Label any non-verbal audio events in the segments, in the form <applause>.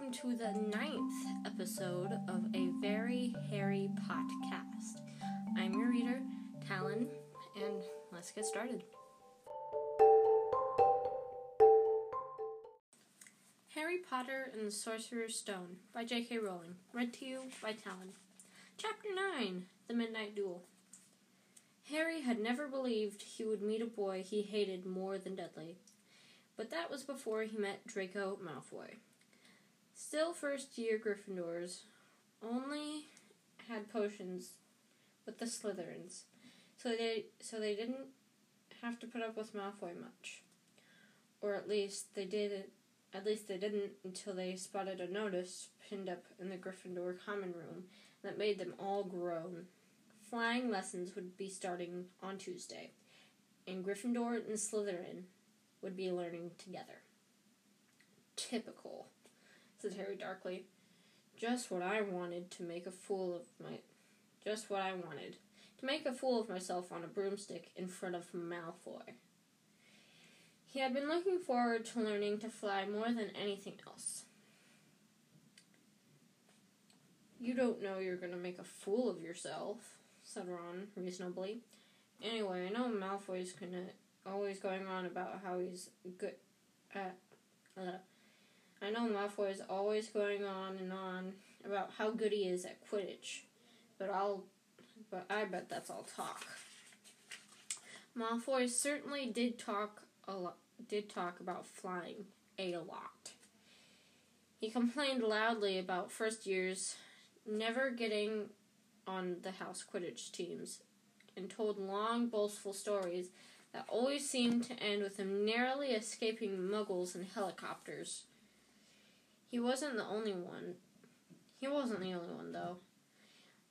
welcome to the ninth episode of a very hairy podcast. I'm your reader, Talon, and let's get started. Harry Potter and the Sorcerer's Stone by J.K. Rowling. Read to you by Talon. Chapter 9 The Midnight Duel. Harry had never believed he would meet a boy he hated more than Dudley, but that was before he met Draco Malfoy. Still first year Gryffindors only had potions with the Slytherins, so they so they didn't have to put up with Malfoy much. Or at least they did at least they didn't until they spotted a notice pinned up in the Gryffindor common room that made them all groan. Flying lessons would be starting on Tuesday, and Gryffindor and Slytherin would be learning together. Typical said Harry darkly. Just what I wanted to make a fool of my. Just what I wanted. To make a fool of myself on a broomstick in front of Malfoy. He had been looking forward to learning to fly more than anything else. You don't know you're going to make a fool of yourself, said Ron reasonably. Anyway, I know Malfoy's gonna always going on about how he's good at uh, I know Malfoy is always going on and on about how good he is at Quidditch, but I'll, but I bet that's all talk. Malfoy certainly did talk a lot, did talk about flying a lot. He complained loudly about first years never getting on the house Quidditch teams and told long, boastful stories that always seemed to end with him narrowly escaping muggles and helicopters. He wasn't the only one. He wasn't the only one, though.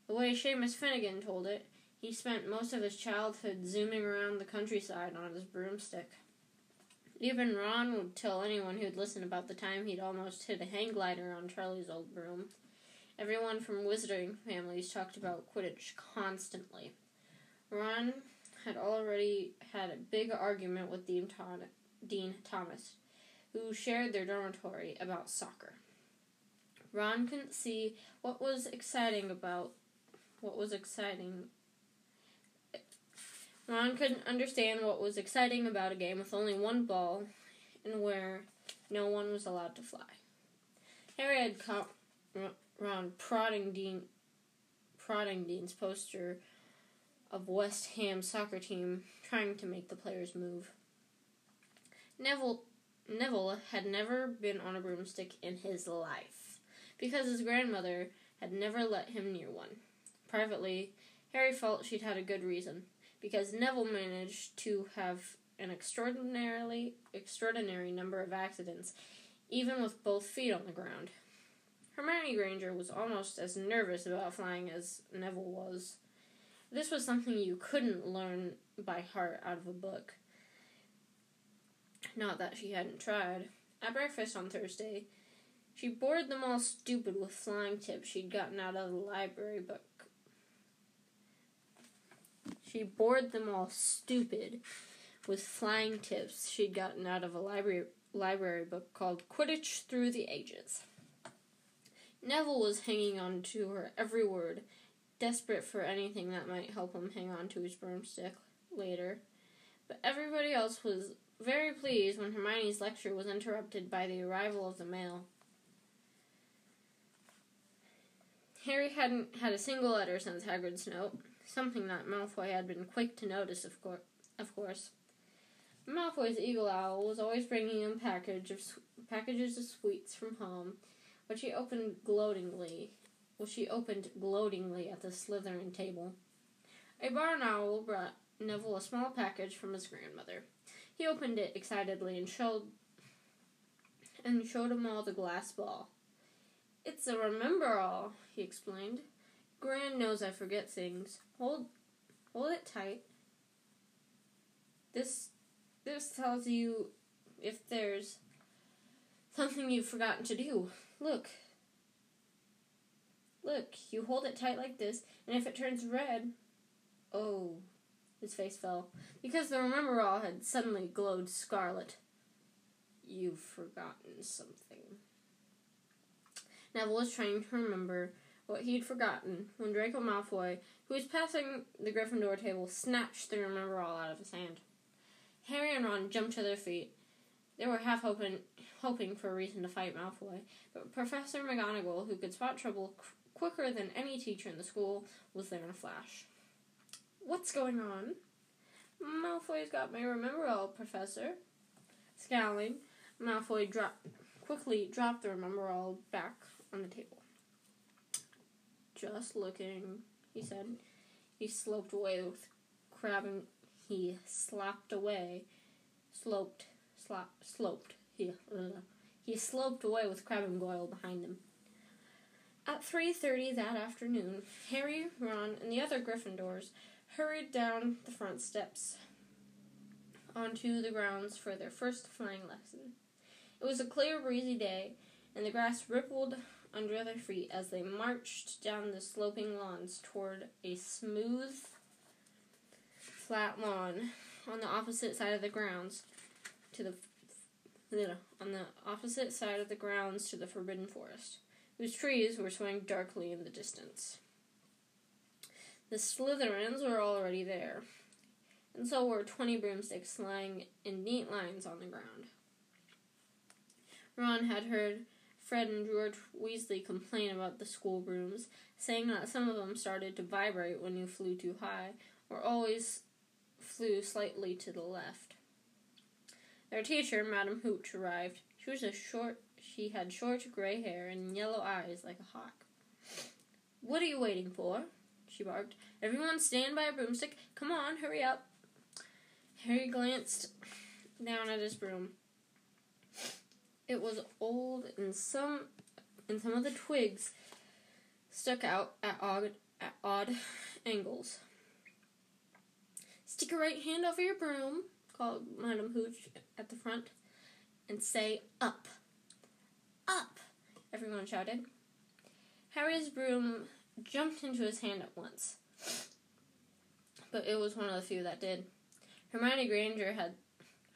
The way Seamus Finnegan told it, he spent most of his childhood zooming around the countryside on his broomstick. Even Ron would tell anyone who'd listen about the time he'd almost hit a hang glider on Charlie's old broom. Everyone from wizarding families talked about Quidditch constantly. Ron had already had a big argument with Dean, Dean Thomas who shared their dormitory about soccer. Ron couldn't see what was exciting about what was exciting. Ron couldn't understand what was exciting about a game with only one ball and where no one was allowed to fly. Harry had caught Ron prodding Dean, prodding Dean's poster of West Ham soccer team, trying to make the players move. Neville Neville had never been on a broomstick in his life because his grandmother had never let him near one. Privately, Harry felt she'd had a good reason because Neville managed to have an extraordinarily extraordinary number of accidents, even with both feet on the ground. Hermione Granger was almost as nervous about flying as Neville was. This was something you couldn't learn by heart out of a book. Not that she hadn't tried. At breakfast on Thursday, she bored them all stupid with flying tips she'd gotten out of the library book. She bored them all stupid with flying tips she'd gotten out of a library library book called Quidditch Through the Ages. Neville was hanging on to her every word, desperate for anything that might help him hang on to his broomstick later. But everybody else was very pleased when Hermione's lecture was interrupted by the arrival of the mail. Harry hadn't had a single letter since Hagrid's note, something that Malfoy had been quick to notice, of, course. of course. Malfoy's eagle owl was always bringing him package of packages of sweets from home, which he opened gloatingly, which he opened gloatingly at the Slytherin table. A barn owl brought Neville a small package from his grandmother. He opened it excitedly and showed and showed him all the glass ball. It's a Remembrall, he explained. Gran knows I forget things. Hold hold it tight. This this tells you if there's something you've forgotten to do. Look. Look, you hold it tight like this, and if it turns red, oh, his face fell, because the Remembrall had suddenly glowed scarlet. You've forgotten something. Neville was trying to remember what he'd forgotten when Draco Malfoy, who was passing the Gryffindor table, snatched the Remembrall out of his hand. Harry and Ron jumped to their feet. They were half hoping, hoping for a reason to fight Malfoy, but Professor McGonagall, who could spot trouble quicker than any teacher in the school, was there in a flash. What's going on? Malfoy's got my Remembrall, Professor. Scowling, Malfoy dropped, quickly dropped the Remembrall back on the table. Just looking, he said. He sloped away with crabbing. He slapped away, sloped, slop, sloped. He, uh, he sloped away with Crabbe and Goyle behind him. At 3.30 that afternoon, Harry, Ron, and the other Gryffindors hurried down the front steps onto the grounds for their first flying lesson. It was a clear, breezy day, and the grass rippled under their feet as they marched down the sloping lawns toward a smooth, flat lawn on the opposite side of the grounds to the on the opposite side of the grounds to the Forbidden Forest, whose trees were swaying darkly in the distance. The Slytherins were already there, and so were twenty broomsticks lying in neat lines on the ground. Ron had heard Fred and George Weasley complain about the school brooms, saying that some of them started to vibrate when you flew too high, or always flew slightly to the left. Their teacher, Madam Hooch, arrived. She was a short she had short gray hair and yellow eyes like a hawk. What are you waiting for? She barked. Everyone stand by a broomstick. Come on, hurry up. Harry glanced down at his broom. It was old and some and some of the twigs stuck out at odd, at odd angles. Stick your right hand over your broom, called Madam Hooch at the front, and say up. Up! Everyone shouted. Harry's broom jumped into his hand at once, but it was one of the few that did. Hermione Granger had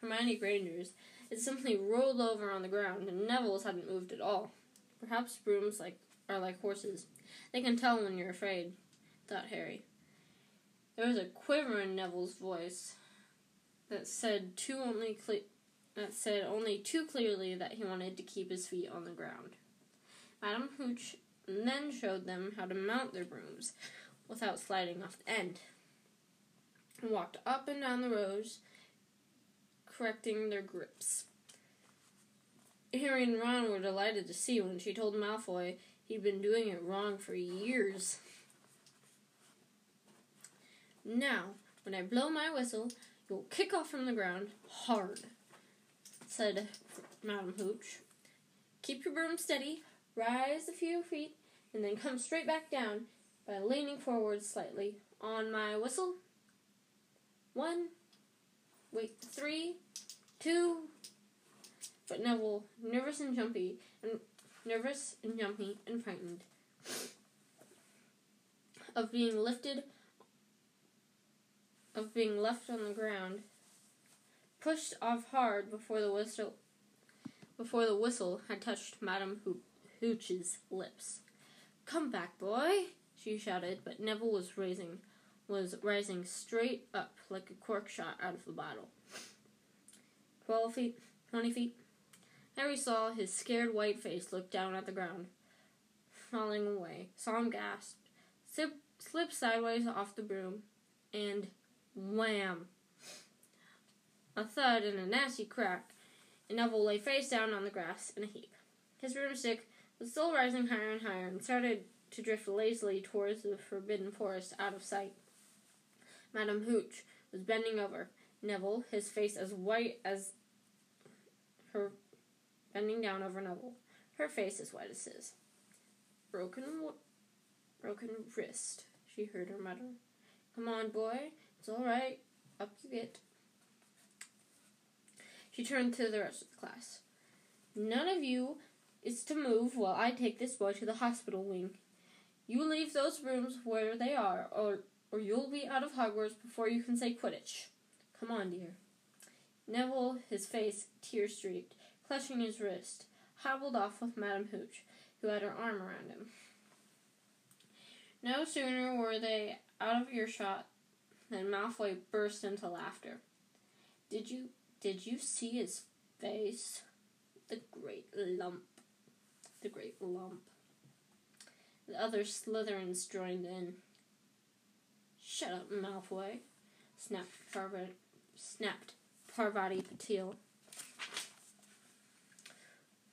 Hermione Granger's it simply rolled over on the ground, and Neville's hadn't moved at all. Perhaps brooms like are like horses. They can tell when you're afraid, thought Harry. There was a quiver in Neville's voice that said too only cle- that said only too clearly that he wanted to keep his feet on the ground. Madam Hooch then showed them how to mount their brooms without sliding off the end, and walked up and down the rows correcting their grips. Harry and Ron were delighted to see when she told Malfoy he'd been doing it wrong for years. Now, when I blow my whistle, you'll kick off from the ground hard, said Madam Hooch. Keep your broom steady, rise a few feet, and then come straight back down by leaning forward slightly. On my whistle. One, wait, three, two. But Neville, nervous and jumpy, and nervous and jumpy and frightened of being lifted, of being left on the ground, pushed off hard before the whistle, before the whistle had touched Madame Ho- Hooch's lips. Come back, boy! she shouted, but Neville was raising was rising straight up like a cork shot out of a bottle. Twelve feet, twenty feet. Harry saw his scared white face look down at the ground, falling away. Saw him gasp, slip, slip sideways off the broom, and wham! A thud and a nasty crack, and Neville lay face down on the grass in a heap. His broomstick was still rising higher and higher and started to drift lazily towards the forbidden forest out of sight. Madame Hooch was bending over Neville, his face as white as her, bending down over Neville, her face as white as his. Broken, broken wrist, she heard her mutter. Come on, boy, it's all right. Up you get. She turned to the rest of the class. None of you is to move while I take this boy to the hospital wing. You leave those rooms where they are, or or you'll be out of Hogwarts before you can say Quidditch. Come on, dear. Neville, his face tear streaked, clutching his wrist, hobbled off with Madame Hooch, who had her arm around him. No sooner were they out of earshot than Malfoy burst into laughter. Did you did you see his face? The great lump. The great lump. The other Slytherins joined in. Shut up, Malfoy, snapped Parvati, snapped Parvati Patil.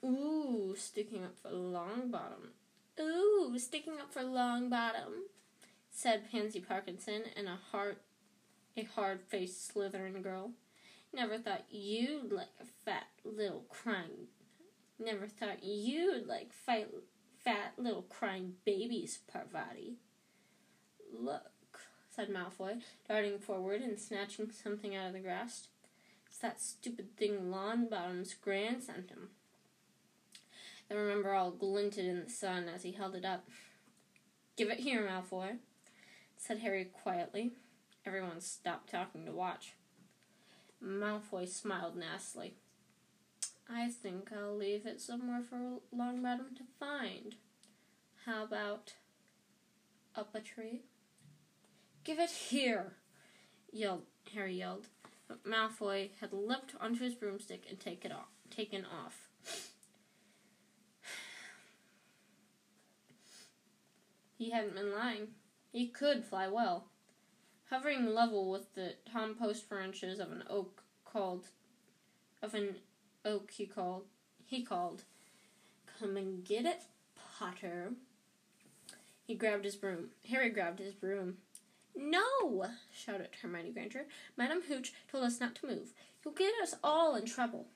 Ooh, sticking up for Longbottom. Ooh, sticking up for Longbottom, said Pansy Parkinson and a hard, a hard-faced Slytherin girl. Never thought you'd like a fat little crying. Never thought you'd like fight fat little crying babies, Parvati. Look, said Malfoy, darting forward and snatching something out of the grass. It's that stupid thing Longbottom's grand sent him. The Remembrall glinted in the sun as he held it up. Give it here, Malfoy, said Harry quietly. Everyone stopped talking to watch. Malfoy smiled nastily. I think I'll leave it somewhere for Longbottom to find. How about up a tree? Give it here, yelled Harry yelled. But Malfoy had leapt onto his broomstick and taken off. Taken off. <sighs> He hadn't been lying. He could fly well. Hovering level with the tom post branches of an oak called of an oak he called he called Come and get it, Potter. He grabbed his broom. Harry grabbed his broom. No! shouted Hermione Granger. Madam Hooch told us not to move. You'll get us all in trouble.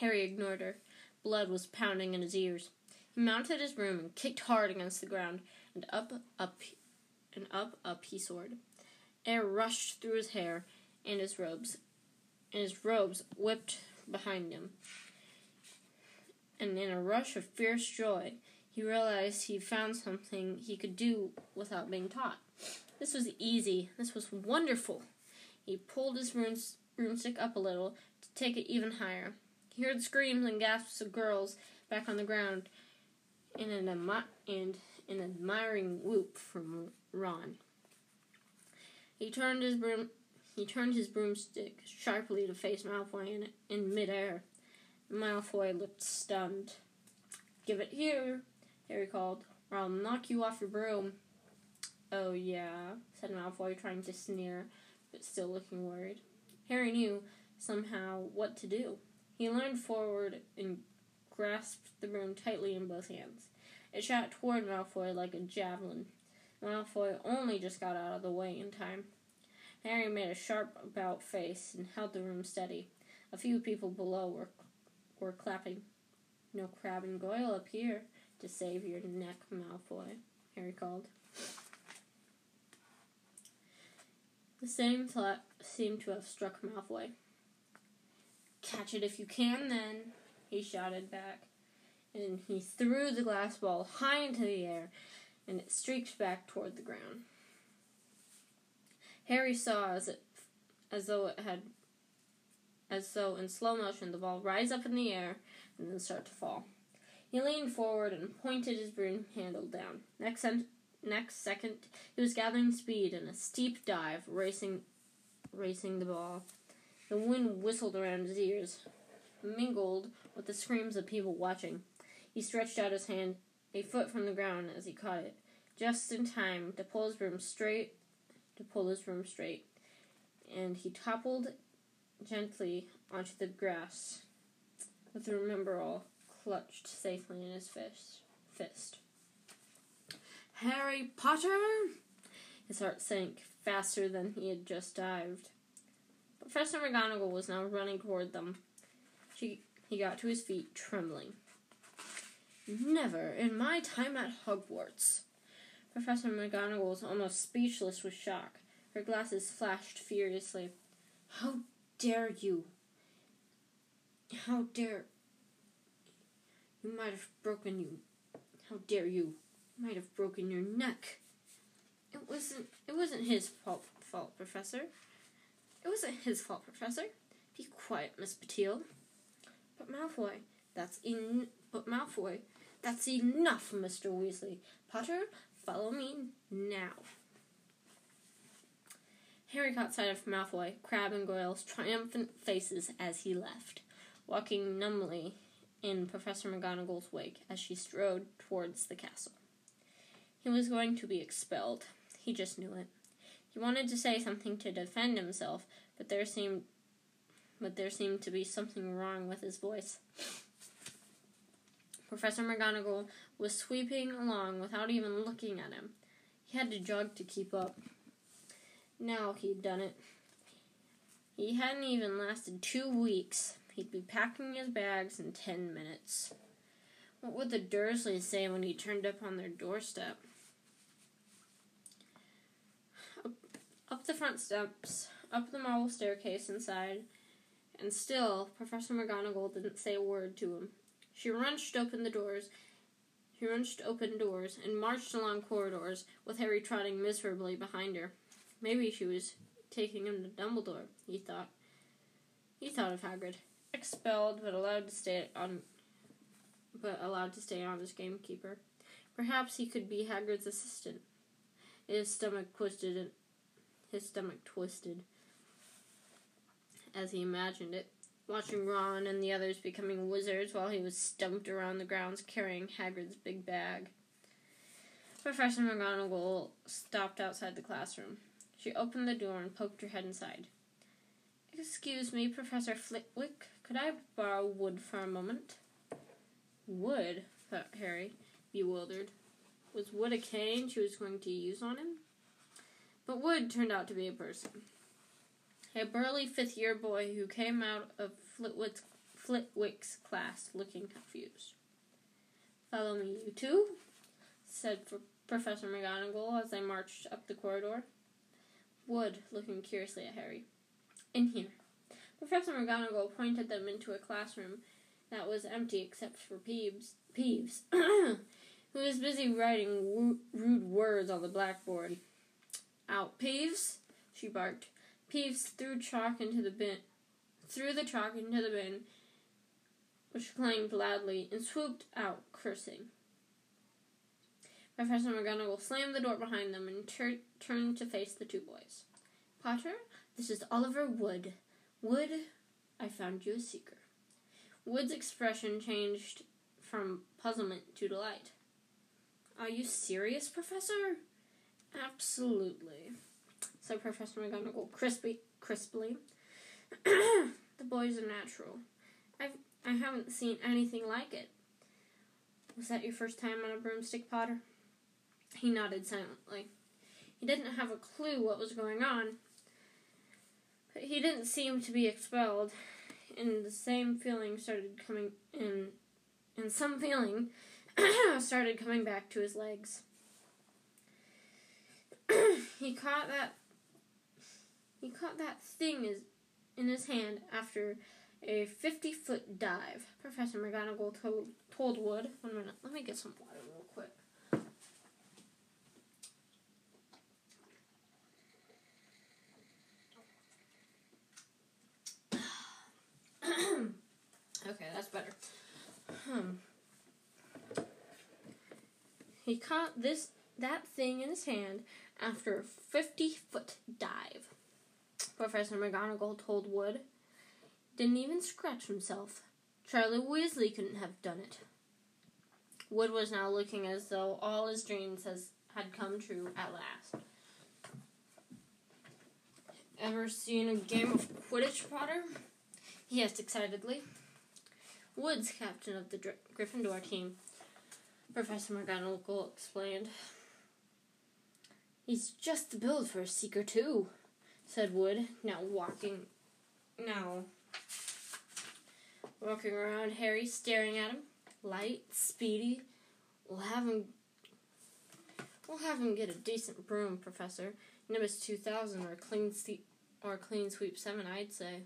Harry ignored her. Blood was pounding in his ears. He mounted his broom and kicked hard against the ground, and up, up, and up, up he soared. Air rushed through his hair and his robes, and his robes whipped behind him. And in a rush of fierce joy, he realized he found something he could do without being taught. This was easy. This was wonderful. He pulled his broomstick up a little to take it even higher. He heard screams and gasps of girls back on the ground and an, admi- and an admiring whoop from Ron. He turned his broom he turned his broomstick sharply to face Malfoy in, in midair. Malfoy looked stunned. Give it here, Harry called, or I'll knock you off your broom. Oh, yeah, said Malfoy, trying to sneer, but still looking worried. Harry knew, somehow, what to do. He leaned forward and grasped the broom tightly in both hands. It shot toward Malfoy like a javelin. Malfoy only just got out of the way in time. Harry made a sharp about face and held the room steady. A few people below were were clapping. No Crabbe and Goyle up here to save your neck, Malfoy, Harry called. The same thought seemed to have struck Malfoy. Catch it if you can, then, he shouted back. And he threw the glass ball high into the air, and it streaked back toward the ground. Harry saw as it as though it had as though in slow motion the ball rise up in the air and then start to fall. He leaned forward and pointed his broom handle down. Next, next second, he was gathering speed in a steep dive, racing, racing the ball. The wind whistled around his ears, mingled with the screams of people watching. He stretched out his hand a foot from the ground as he caught it, just in time to pull his broom straight to pull his broom straight, and he toppled gently onto the grass with the Remembrall clutched safely in his fist. fist. Harry Potter! His heart sank faster than he had just dived. Professor McGonagall was now running toward them. She, he got to his feet, trembling. Never in my time at Hogwarts, Professor McGonagall was almost speechless with shock. Her glasses flashed furiously. How dare you? How dare. You might have broken you. How dare you? you Might have broken your neck. It wasn't. It wasn't his fault, fault, Professor. It wasn't his fault, Professor. Be quiet, Miss Patil. But Malfoy, That's in. But Malfoy, that's enough, Mr. Weasley. Potter, follow me now. Harry caught sight of Malfoy, Crabbe, and Goyle's triumphant faces as he left, walking numbly in Professor McGonagall's wake as she strode towards the castle. He was going to be expelled. He just knew it. He wanted to say something to defend himself, but there seemed but there seemed to be something wrong with his voice. Professor McGonagall was sweeping along without even looking at him. He had to jog to keep up. Now he'd done it. He hadn't even lasted two weeks. He'd be packing his bags in ten minutes. What would the Dursleys say when he turned up on their doorstep? Up, up the front steps, up the marble staircase inside, and still Professor McGonagall didn't say a word to him. She wrenched open the doors. She wrenched open doors and marched along corridors with Harry trotting miserably behind her. Maybe she was taking him to Dumbledore, he thought. He thought of Hagrid. Expelled but allowed to stay on but allowed to stay on as gamekeeper. Perhaps he could be Hagrid's assistant. His stomach twisted his stomach twisted as he imagined it, watching Ron and the others becoming wizards while he was stumped around the grounds carrying Hagrid's big bag. Professor McGonagall stopped outside the classroom. She opened the door and poked her head inside. Excuse me, Professor Flitwick, could I borrow wood for a moment? Wood, thought Harry, bewildered. Was wood a cane she was going to use on him? But wood turned out to be a person a burly fifth year boy who came out of Flitwick's, Flitwick's class looking confused. Follow me, you two, said Professor McGonagall as they marched up the corridor. Wood, looking curiously at Harry. In here. Professor McGonagall pointed them into a classroom that was empty except for Peeves, Peeves <coughs> who was busy writing rude words on the blackboard. Out, Peeves, she barked. Peeves threw chalk into the bin, threw the chalk into the bin, which clanged loudly, and swooped out, cursing. Professor McGonagall slammed the door behind them and tur- turned to face the two boys. Potter, this is Oliver Wood. Wood, I found you a seeker. Wood's expression changed from puzzlement to delight. Are you serious, Professor? Absolutely said Professor McGonagall crispy, crisply. <clears throat> the boys are natural. I've, I haven't seen anything like it. Was that your first time on a broomstick, Potter? He nodded silently. He didn't have a clue what was going on, but he didn't seem to be expelled, and the same feeling started coming in, and some feeling <clears throat> started coming back to his legs. <clears throat> he caught that he caught that thing in his hand after a 50 foot dive. Professor McGonagall told, told Wood. One minute, let me get some water real quick. <clears throat> okay, that's better. Hmm. He caught this that thing in his hand after a 50 foot dive. Professor McGonagall told Wood. Didn't even scratch himself. Charlie Weasley couldn't have done it. Wood was now looking as though all his dreams has, had come true at last. Ever seen a game of Quidditch, Potter? He asked excitedly. Wood's captain of the Dr- Gryffindor team, Professor McGonagall explained. He's just the build for a seeker, too said Wood, now walking now walking around Harry staring at him. Light, speedy. We'll have him We'll have him get a decent broom, Professor. Nimbus two thousand or Cleansweep or Cleansweep seven, I'd say.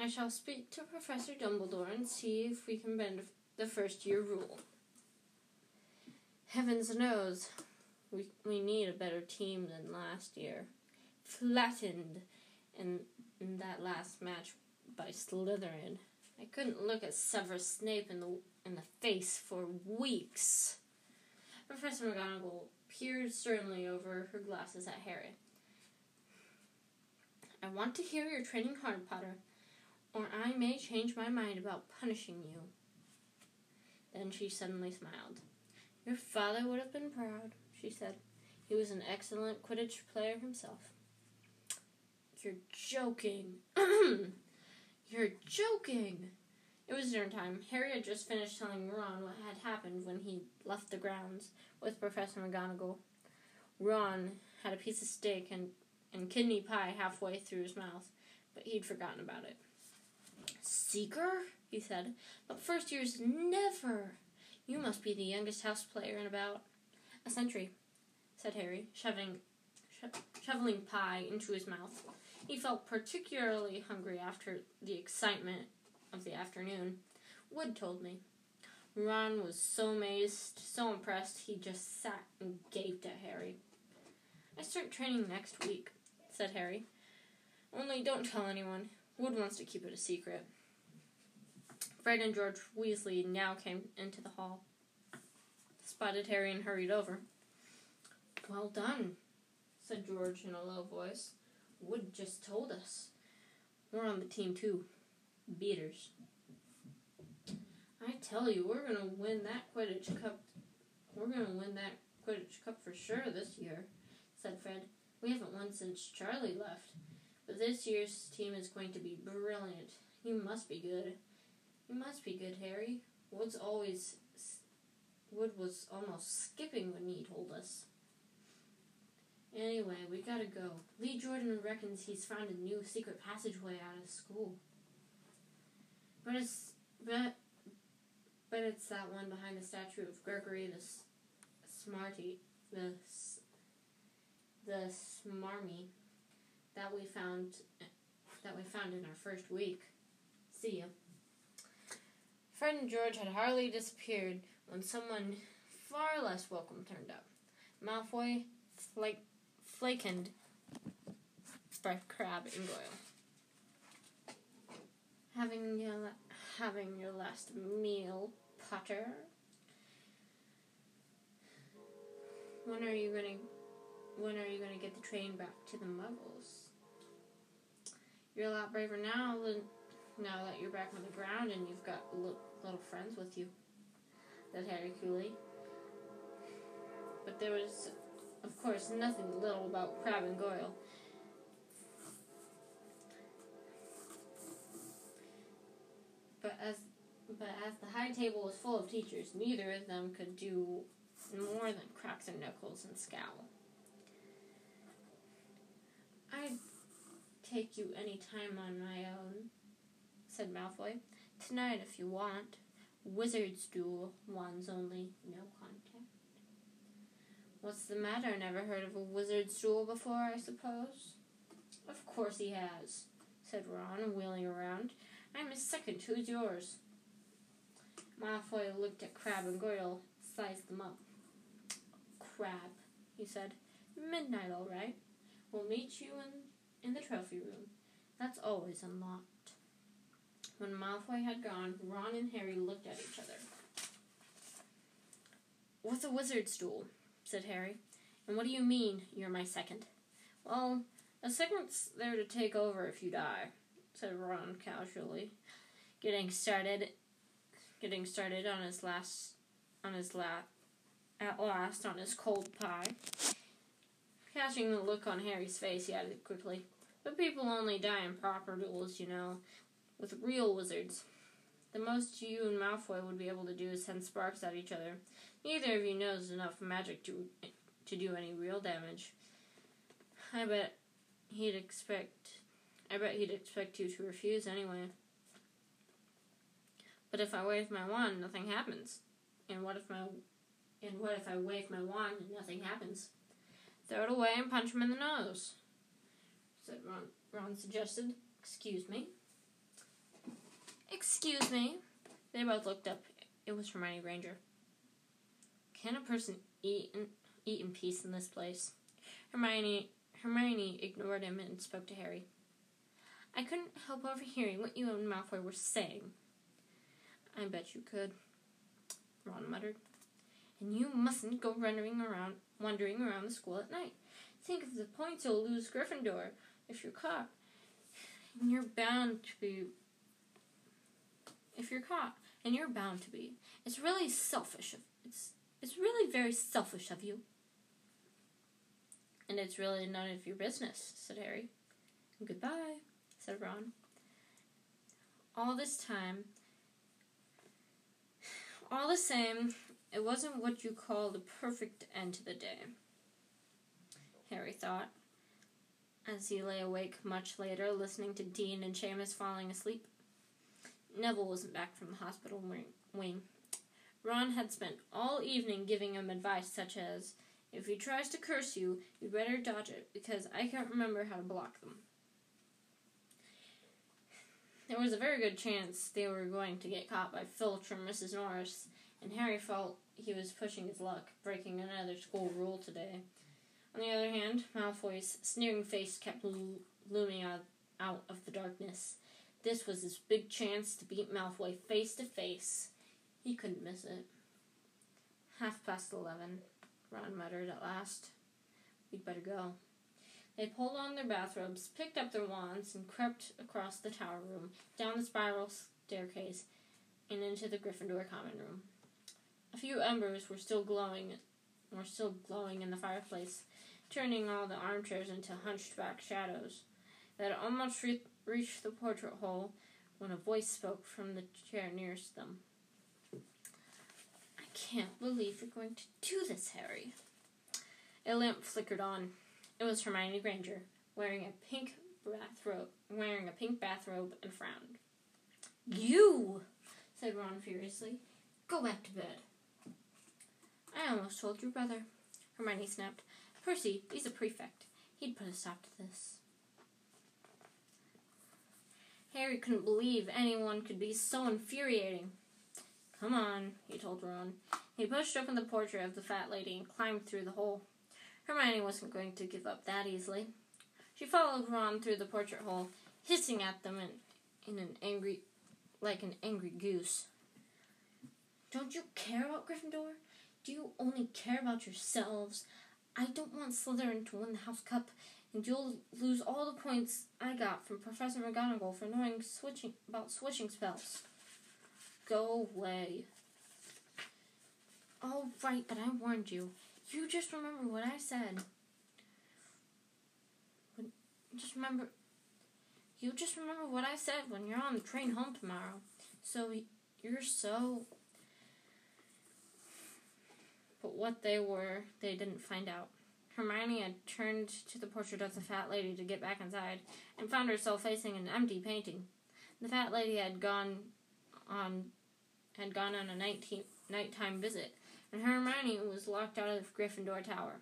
I shall speak to Professor Dumbledore and see if we can bend the first year rule. Heavens knows, we we need a better team than last year. Flattened in in that last match by Slytherin. I couldn't look at Severus Snape in the in the face for weeks. Professor McGonagall peered sternly over her glasses at Harry. I want to hear your training hard, Potter, or I may change my mind about punishing you. Then she suddenly smiled. Your father would have been proud, she said. He was an excellent Quidditch player himself. You're joking. <clears throat> You're joking. It was dinner time. Harry had just finished telling Ron what had happened when he left the grounds with Professor McGonagall. Ron had a piece of steak and, and kidney pie halfway through his mouth, but he'd forgotten about it. Seeker? he said. But first years never. You must be the youngest house player in about a century, said Harry, shoving, sho- shoveling pie into his mouth. He felt particularly hungry after the excitement of the afternoon. Wood told me. Ron was so amazed, so impressed, he just sat and gaped at Harry. I start training next week, said Harry. Only don't tell anyone. Wood wants to keep it a secret. Fred and George Weasley now came into the hall, spotted Harry, and hurried over. Well done, said George in a low voice. Wood just told us. We're on the team too. Beaters. I tell you, we're gonna win that Quidditch Cup. We're gonna win that Quidditch Cup for sure this year, said Fred. We haven't won since Charlie left. But this year's team is going to be brilliant. You must be good. You must be good, Harry. Wood's always. Wood was almost skipping when he told us. Anyway, we gotta go. Lee Jordan reckons he's found a new secret passageway out of school. But it's but but it's that one behind the statue of Gregory the S- Smarty, the S- the Smarmy that we found that we found in our first week. See you. Fred and George had hardly disappeared when someone far less welcome turned up. Malfoy, Flake, Flakend, by Crabbe and Goyle. Having your la- having your last meal, Potter. When are you gonna when are you gonna get the train back to the Muggles? You're a lot braver now than now that you're back on the ground and you've got li- little friends with you. Said Harry coolly. But there was, of course, nothing little about Crabbe and Goyle. But as but as the high table was full of teachers, neither of them could do more than crack their knuckles and scowl. I'd take you any time on my own, said Malfoy. Tonight, if you want. Wizard's duel, wands only, no contact. What's the matter? Never heard of a wizard's duel before, I suppose? Of course he has, said Ron, wheeling around. I'm his second. Who's yours? Malfoy looked at Crabbe and Goyle, sized them up. Crabbe, he said. Midnight, all right. We'll meet you in, in the trophy room. That's always unlocked. When Malfoy had gone, Ron and Harry looked at each other. What's a wizard's duel? said Harry. And what do you mean, you're my second? Well, a second's there to take over if you die, said Ron casually, getting started getting started on his last on his la at last on his cold pie. Catching the look on Harry's face, he added quickly, But people only die in proper duels, you know, with real wizards. The most you and Malfoy would be able to do is send sparks at each other. Neither of you knows enough magic to to do any real damage. I bet he'd expect I bet he'd expect you to refuse anyway. But if I wave my wand, nothing happens. And what if my and what if I wave my wand and nothing happens? Throw it away and punch him in the nose. Said Ron. Ron suggested. Excuse me. Excuse me. They both looked up. It was Hermione Granger. Can a person eat in, eat in peace in this place? Hermione Hermione ignored him and spoke to Harry. I couldn't help overhearing what you and Malfoy were saying. I bet you could, Ron muttered. And you mustn't go running around, wandering around the school at night. Think of the points you'll lose Gryffindor if you're caught. And you're bound to be. If you're caught, and you're bound to be. It's really selfish. Of, it's it's really very selfish of you. And it's really none of your business, said Harry. Goodbye, said Ron. All this time, all the same, it wasn't what you call the perfect end to the day. Harry thought, as he lay awake much later, listening to Dean and Seamus falling asleep. Neville wasn't back from the hospital wing. Ron had spent all evening giving him advice such as, if he tries to curse you, you'd better dodge it, because I can't remember how to block them. There was a very good chance they were going to get caught by Filch or Mrs. Norris, and Harry felt he was pushing his luck, breaking another school rule today. On the other hand, Malfoy's sneering face kept lo- looming out, out of the darkness. This was his big chance to beat Malfoy face to face. He couldn't miss it. Half past eleven, Ron muttered at last. We'd better go. They pulled on their bathrobes, picked up their wands, and crept across the tower room, down the spiral staircase, and into the Gryffindor common room. A few embers were still glowing were still glowing in the fireplace, turning all the armchairs into hunched back shadows. Had almost re- reached the portrait hole when a voice spoke from the chair nearest them. I can't believe you're going to do this, Harry. A lamp flickered on. It was Hermione Granger, wearing a pink bathrobe, wearing a pink bathrobe, and frowned. You, said Ron furiously, go back to bed. I almost told your brother. Hermione snapped. Percy, he's a prefect. He'd put a stop to this. Harry couldn't believe anyone could be so infuriating. Come on, he told Ron. He pushed open the portrait of the fat lady and climbed through the hole. Hermione wasn't going to give up that easily. She followed Ron through the portrait hole, hissing at them in, in an angry, like an angry goose. Don't you care about Gryffindor? Do you only care about yourselves? I don't want Slytherin to win the House Cup, and you'll lose all the points I got from Professor McGonagall for knowing switching about switching spells. Go away. All right, but I warned you. You just remember what I said. Just remember. You just remember what I said when you're on the train home tomorrow. So you're so but what they were, they didn't find out. Hermione had turned to the portrait of the fat lady to get back inside and found herself facing an empty painting. The fat lady had gone on had gone on a nighttime visit, and Hermione was locked out of Gryffindor Tower.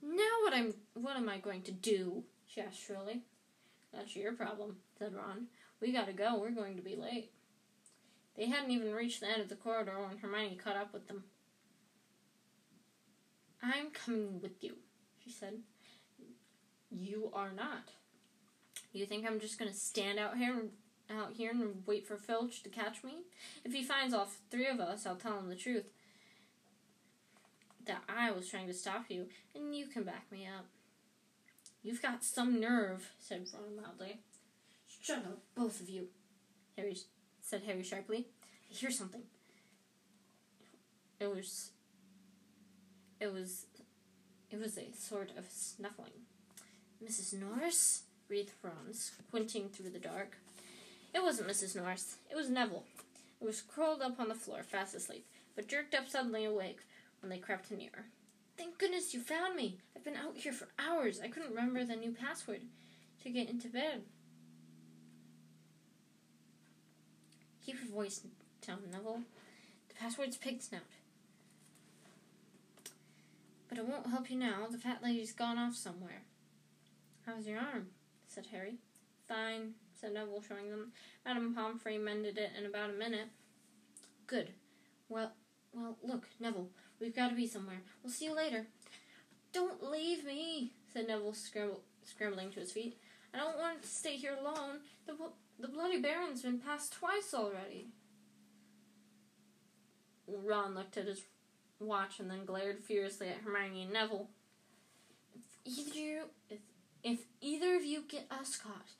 Now what I'm what am I going to do? she asked shrilly. That's your problem, said Ron. We gotta go, we're going to be late. They hadn't even reached the end of the corridor when Hermione caught up with them. I'm coming with you, she said. You are not. You think I'm just gonna stand out here out here and wait for Filch to catch me? If he finds all three of us, I'll tell him the truth. That I was trying to stop you, and you can back me up. You've got some nerve, said Ron loudly. Shut up, both of you, Harry said Harry sharply. I hear something. It was it was it was a sort of snuffling. Mrs. Norris? breathed Franz, squinting through the dark. It wasn't Mrs. Norris. It was Neville. It was curled up on the floor, fast asleep, but jerked up suddenly awake when they crept nearer. Thank goodness you found me. I've been out here for hours. I couldn't remember the new password to get into bed. Keep your voice down, Neville. The password's pig snout. But it won't help you now. The fat lady's gone off somewhere. How's your arm? said Harry. Fine, said Neville, showing them. Madame Pomfrey mended it in about a minute. Good. Well, well, look, Neville, we've got to be somewhere. We'll see you later. Don't leave me, said Neville, scrambled, scrambling to his feet. I don't want to stay here alone. The, the Bloody Baron's been passed twice already. Ron looked at his watch and then glared furiously at Hermione and Neville. If either, if, if either of you get us caught,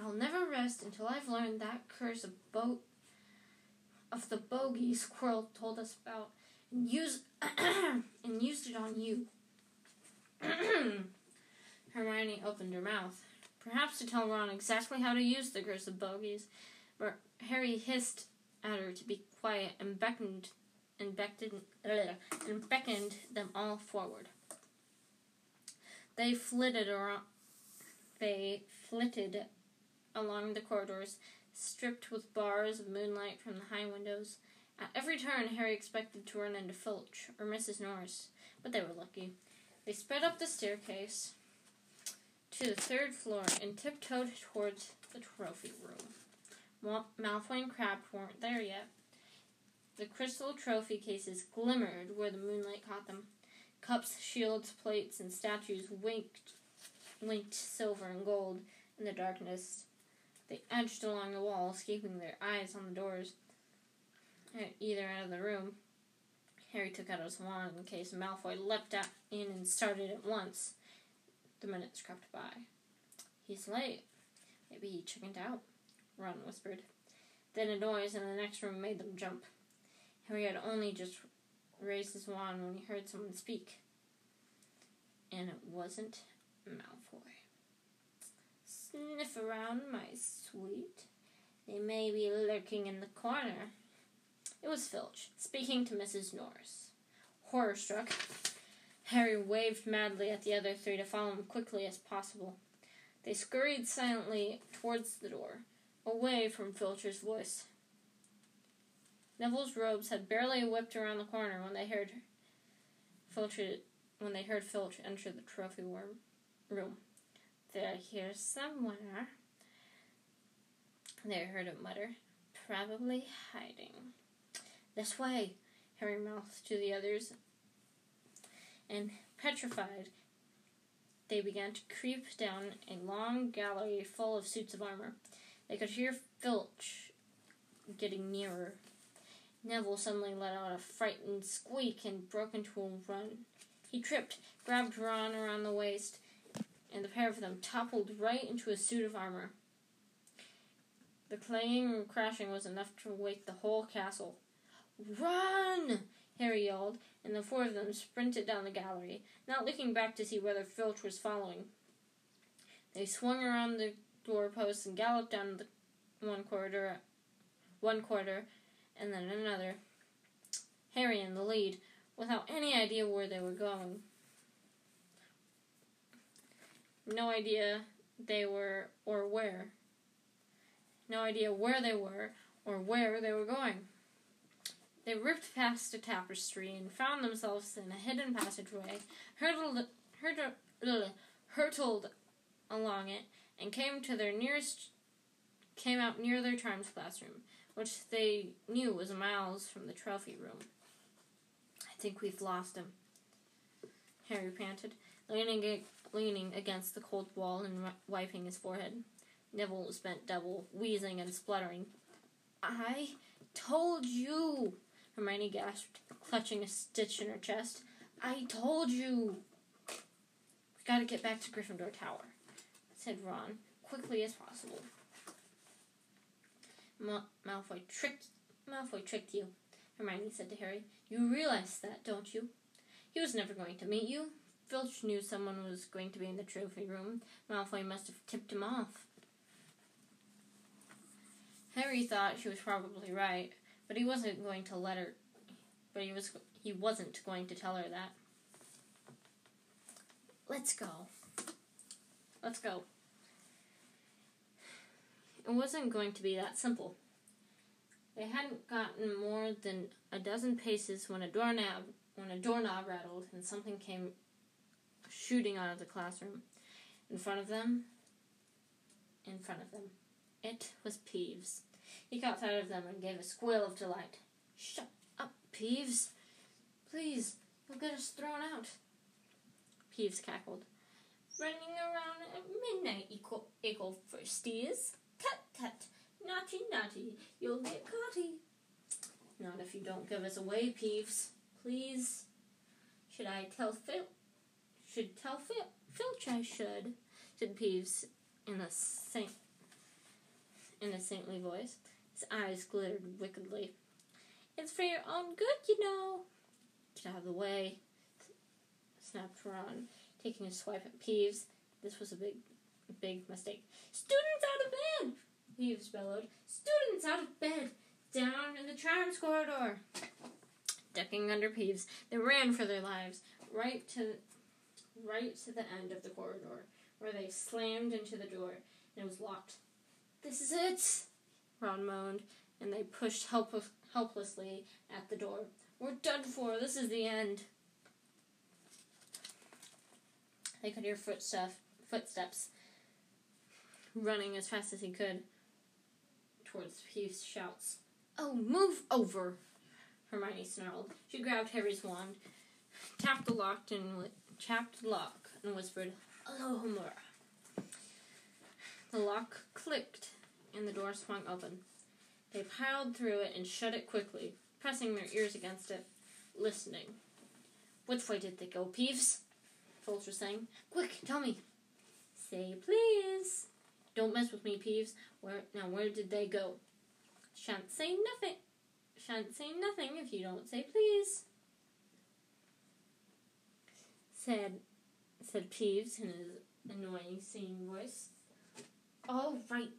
I'll never rest until I've learned that curse of boat of the bogies Quirrell told us about and use <clears throat> and used it on you. <clears throat> Hermione opened her mouth, perhaps to tell Ron exactly how to use the curse of bogies, but Harry hissed at her to be quiet and beckoned and beckoned and beckoned them all forward. They flitted around. They flitted along the corridors, stripped with bars of moonlight from the high windows. At every turn, Harry expected to run into Filch or Mrs. Norris, but they were lucky. They sped up the staircase to the third floor and tiptoed towards the trophy room. Malfoy and Crabbe weren't there yet. The crystal trophy cases glimmered where the moonlight caught them. Cups, shields, plates, and statues winked, winked silver and gold in the darkness. They edged along the walls, keeping their eyes on the doors at either end of the room. Harry took out his wand in case Malfoy leapt out in and started at once. The minutes crept by. He's late. Maybe he chickened out, Ron whispered. Then a noise in the next room made them jump. Harry had only just raised his wand when he heard someone speak. And it wasn't Malfoy. Sniff around, my sweet. They may be lurking in the corner. It was Filch, speaking to Mrs. Norris. Horror struck, Harry waved madly at the other three to follow him quickly as possible. They scurried silently towards the door, away from Filch's voice. Neville's robes had barely whipped around the corner when they heard Filch when they heard Filch enter the trophy room. They're here somewhere. They heard him mutter, probably hiding. This way, Harry mouthed to the others, and petrified, they began to creep down a long gallery full of suits of armor. They could hear Filch getting nearer. Neville suddenly let out a frightened squeak and broke into a run. He tripped, grabbed Ron around the waist, and the pair of them toppled right into a suit of armor. The clanging and crashing was enough to wake the whole castle. Run! Harry yelled, and the four of them sprinted down the gallery, not looking back to see whether Filch was following. They swung around the doorposts and galloped down the one corridor, one quarter, and then another. Harry in the lead, without any idea where they were going. No idea they were or where. No idea where they were or where they were going. They ripped past a tapestry and found themselves in a hidden passageway, hurtled, hurtled, hurtled along it, and came to their nearest, came out near their charms classroom, which they knew was miles from the trophy room. I think we've lost him, Harry panted, leaning, leaning against the cold wall and wiping his forehead. Neville was bent double, wheezing and spluttering. I told you, Hermione gasped, clutching a stitch in her chest. I told you! We gotta get back to Gryffindor Tower, said Ron, quickly as possible. Ma- Malfoy tricked Malfoy tricked you, Hermione said to Harry. You realize that, don't you? He was never going to meet you. Filch knew someone was going to be in the trophy room. Malfoy must have tipped him off. Harry thought she was probably right, but he wasn't going to let her. But he was he wasn't going to tell her that. Let's go. Let's go. It wasn't going to be that simple. They hadn't gotten more than a dozen paces when a doorknob when a doorknob rattled and something came shooting out of the classroom. In front of them, in front of them, it was Peeves. He caught sight of them and gave a squeal of delight. Shut up, Peeves. Please, you'll get us thrown out. Peeves cackled. Running around at midnight, equal, giggled Firsties. Tut tut, naughty naughty, you'll get caughty. Not if you don't give us away, Peeves. Please. Should I tell Phil? Should tell Phil? Filch I should, said Peeves in a saint in a saintly voice. His eyes glittered wickedly. It's for your own good, you know. Get out of the way, snapped Ron, taking a swipe at Peeves. This was a big, big mistake. Students out of bed! Peeves bellowed. Students out of bed! Down in the trans corridor! Ducking under Peeves, they ran for their lives, right to, right to the end of the corridor, where they slammed into the door, and it was locked. This is it! Ron moaned, and they pushed help- helplessly at the door. We're done for. This is the end. They could hear footsteps, footsteps running as fast as he could towards Peeves' shouts. Oh, move over! Hermione snarled. She grabbed Harry's wand, tapped the lock and tapped the lock, and whispered, Alohomora. The lock clicked, and the door swung open. They piled through it and shut it quickly, pressing their ears against it, listening. Which way did they go, Peeves? Was saying. Quick, tell me. Say please. Don't mess with me, Peeves. Where now where did they go? Shan't say nothing. Shan't say nothing if you don't say please. Said said Peeves in his annoying singing voice. All right,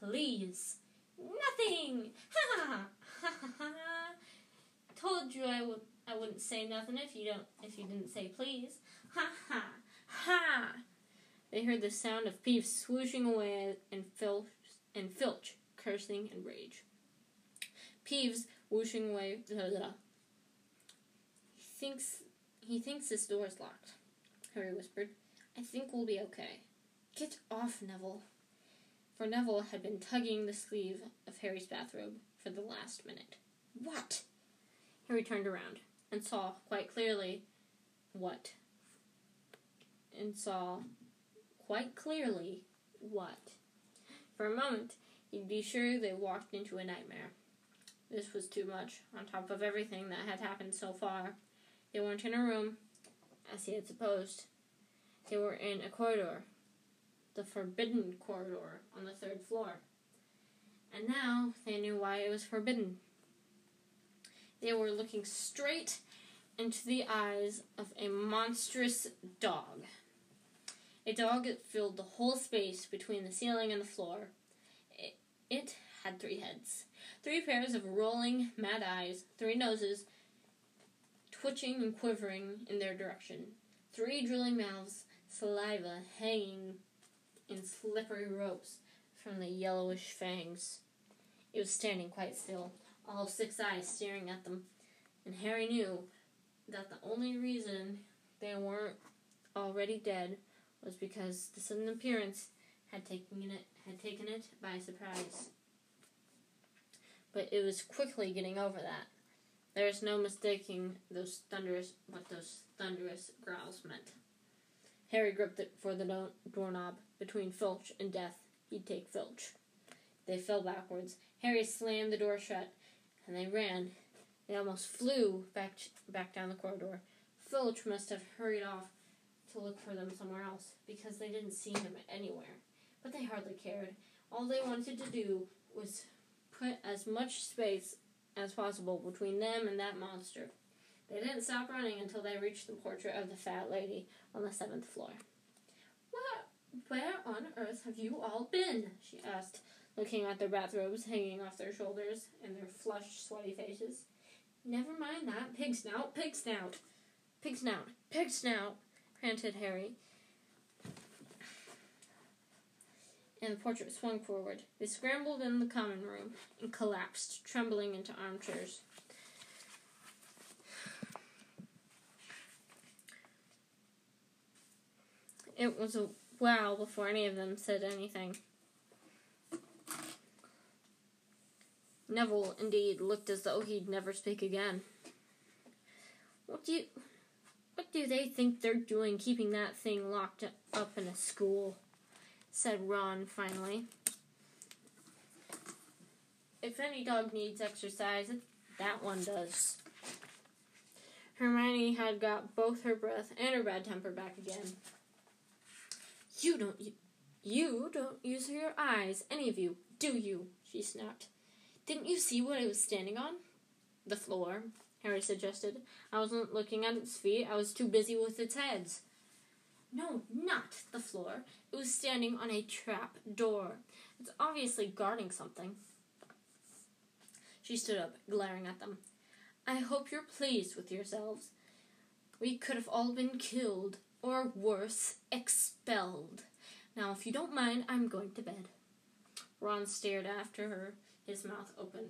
please. Nothing. Ha ha ha ha ha. Told you I would. I wouldn't say nothing if you don't. If you didn't say please. Ha ha ha. They heard the sound of Peeves swooshing away and Filch and Filch cursing in rage. Peeves whooshing away. Blah, blah. He thinks he thinks this door is locked. Harry whispered. I think we'll be okay. Get off, Neville for Neville had been tugging the sleeve of Harry's bathrobe for the last minute. What? Harry turned around and saw quite clearly what. And saw quite clearly what. For a moment, he'd be sure they walked into a nightmare. This was too much, on top of everything that had happened so far. They weren't in a room, as he had supposed. They were in a corridor the forbidden corridor on the third floor. And now they knew why it was forbidden. They were looking straight into the eyes of a monstrous dog. A dog filled the whole space between the ceiling and the floor. It, it had three heads, three pairs of rolling, mad eyes, three noses, twitching and quivering in their direction, three drilling mouths, saliva hanging in slippery ropes from the yellowish fangs. It was standing quite still, all six eyes staring at them, and Harry knew that the only reason they weren't already dead was because the sudden appearance had taken it had taken it by surprise. But it was quickly getting over that. There is no mistaking those thunderous what those thunderous growls meant. Harry gripped it for the do- doorknob. Between Filch and death, he'd take Filch. They fell backwards. Harry slammed the door shut, and they ran. They almost flew back back down the corridor. Filch must have hurried off to look for them somewhere else because they didn't see him anywhere. But they hardly cared. All they wanted to do was put as much space as possible between them and that monster. They didn't stop running until they reached the portrait of the fat lady on the seventh floor. What? Where on earth have you all been? she asked, looking at their bathrobes hanging off their shoulders and their flushed, sweaty faces. Never mind that. Pig snout, pig snout. Pig snout, pig snout, panted Harry. And the portrait swung forward. They scrambled in the common room and collapsed, trembling into armchairs. It was a while before any of them said anything. Neville, indeed, looked as though he'd never speak again. What do you. What do they think they're doing keeping that thing locked up in a school? said Ron finally. If any dog needs exercise, that one does. Hermione had got both her breath and her bad temper back again. You don't you don't use your eyes, any of you, do you? she snapped. Didn't you see what I was standing on? The floor, Harry suggested. I wasn't looking at its feet, I was too busy with its heads. No, not the floor. It was standing on a trap door. It's obviously guarding something. She stood up, glaring at them. I hope you're pleased with yourselves. We could have all been killed, or worse, expelled. Now, if you don't mind, I'm going to bed. Ron stared after her, his mouth open.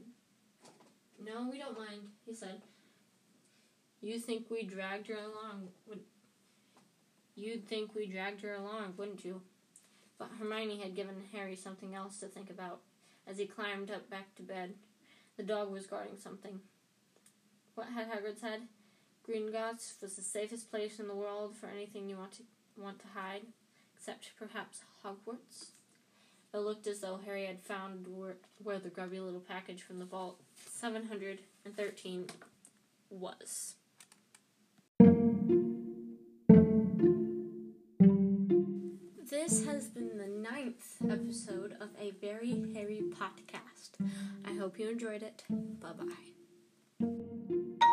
No, we don't mind, he said. You think we dragged her along, would You'd think we dragged her along, wouldn't you? But Hermione had given Harry something else to think about. As he climbed up back to bed, the dog was guarding something. What had Hagrid said? Gringotts was the safest place in the world for anything you want to want to hide, except perhaps Hogwarts. It looked as though Harry had found where, where the grubby little package from the vault 713 was. This has been the ninth episode of a very hairy podcast. I hope you enjoyed it. Bye bye.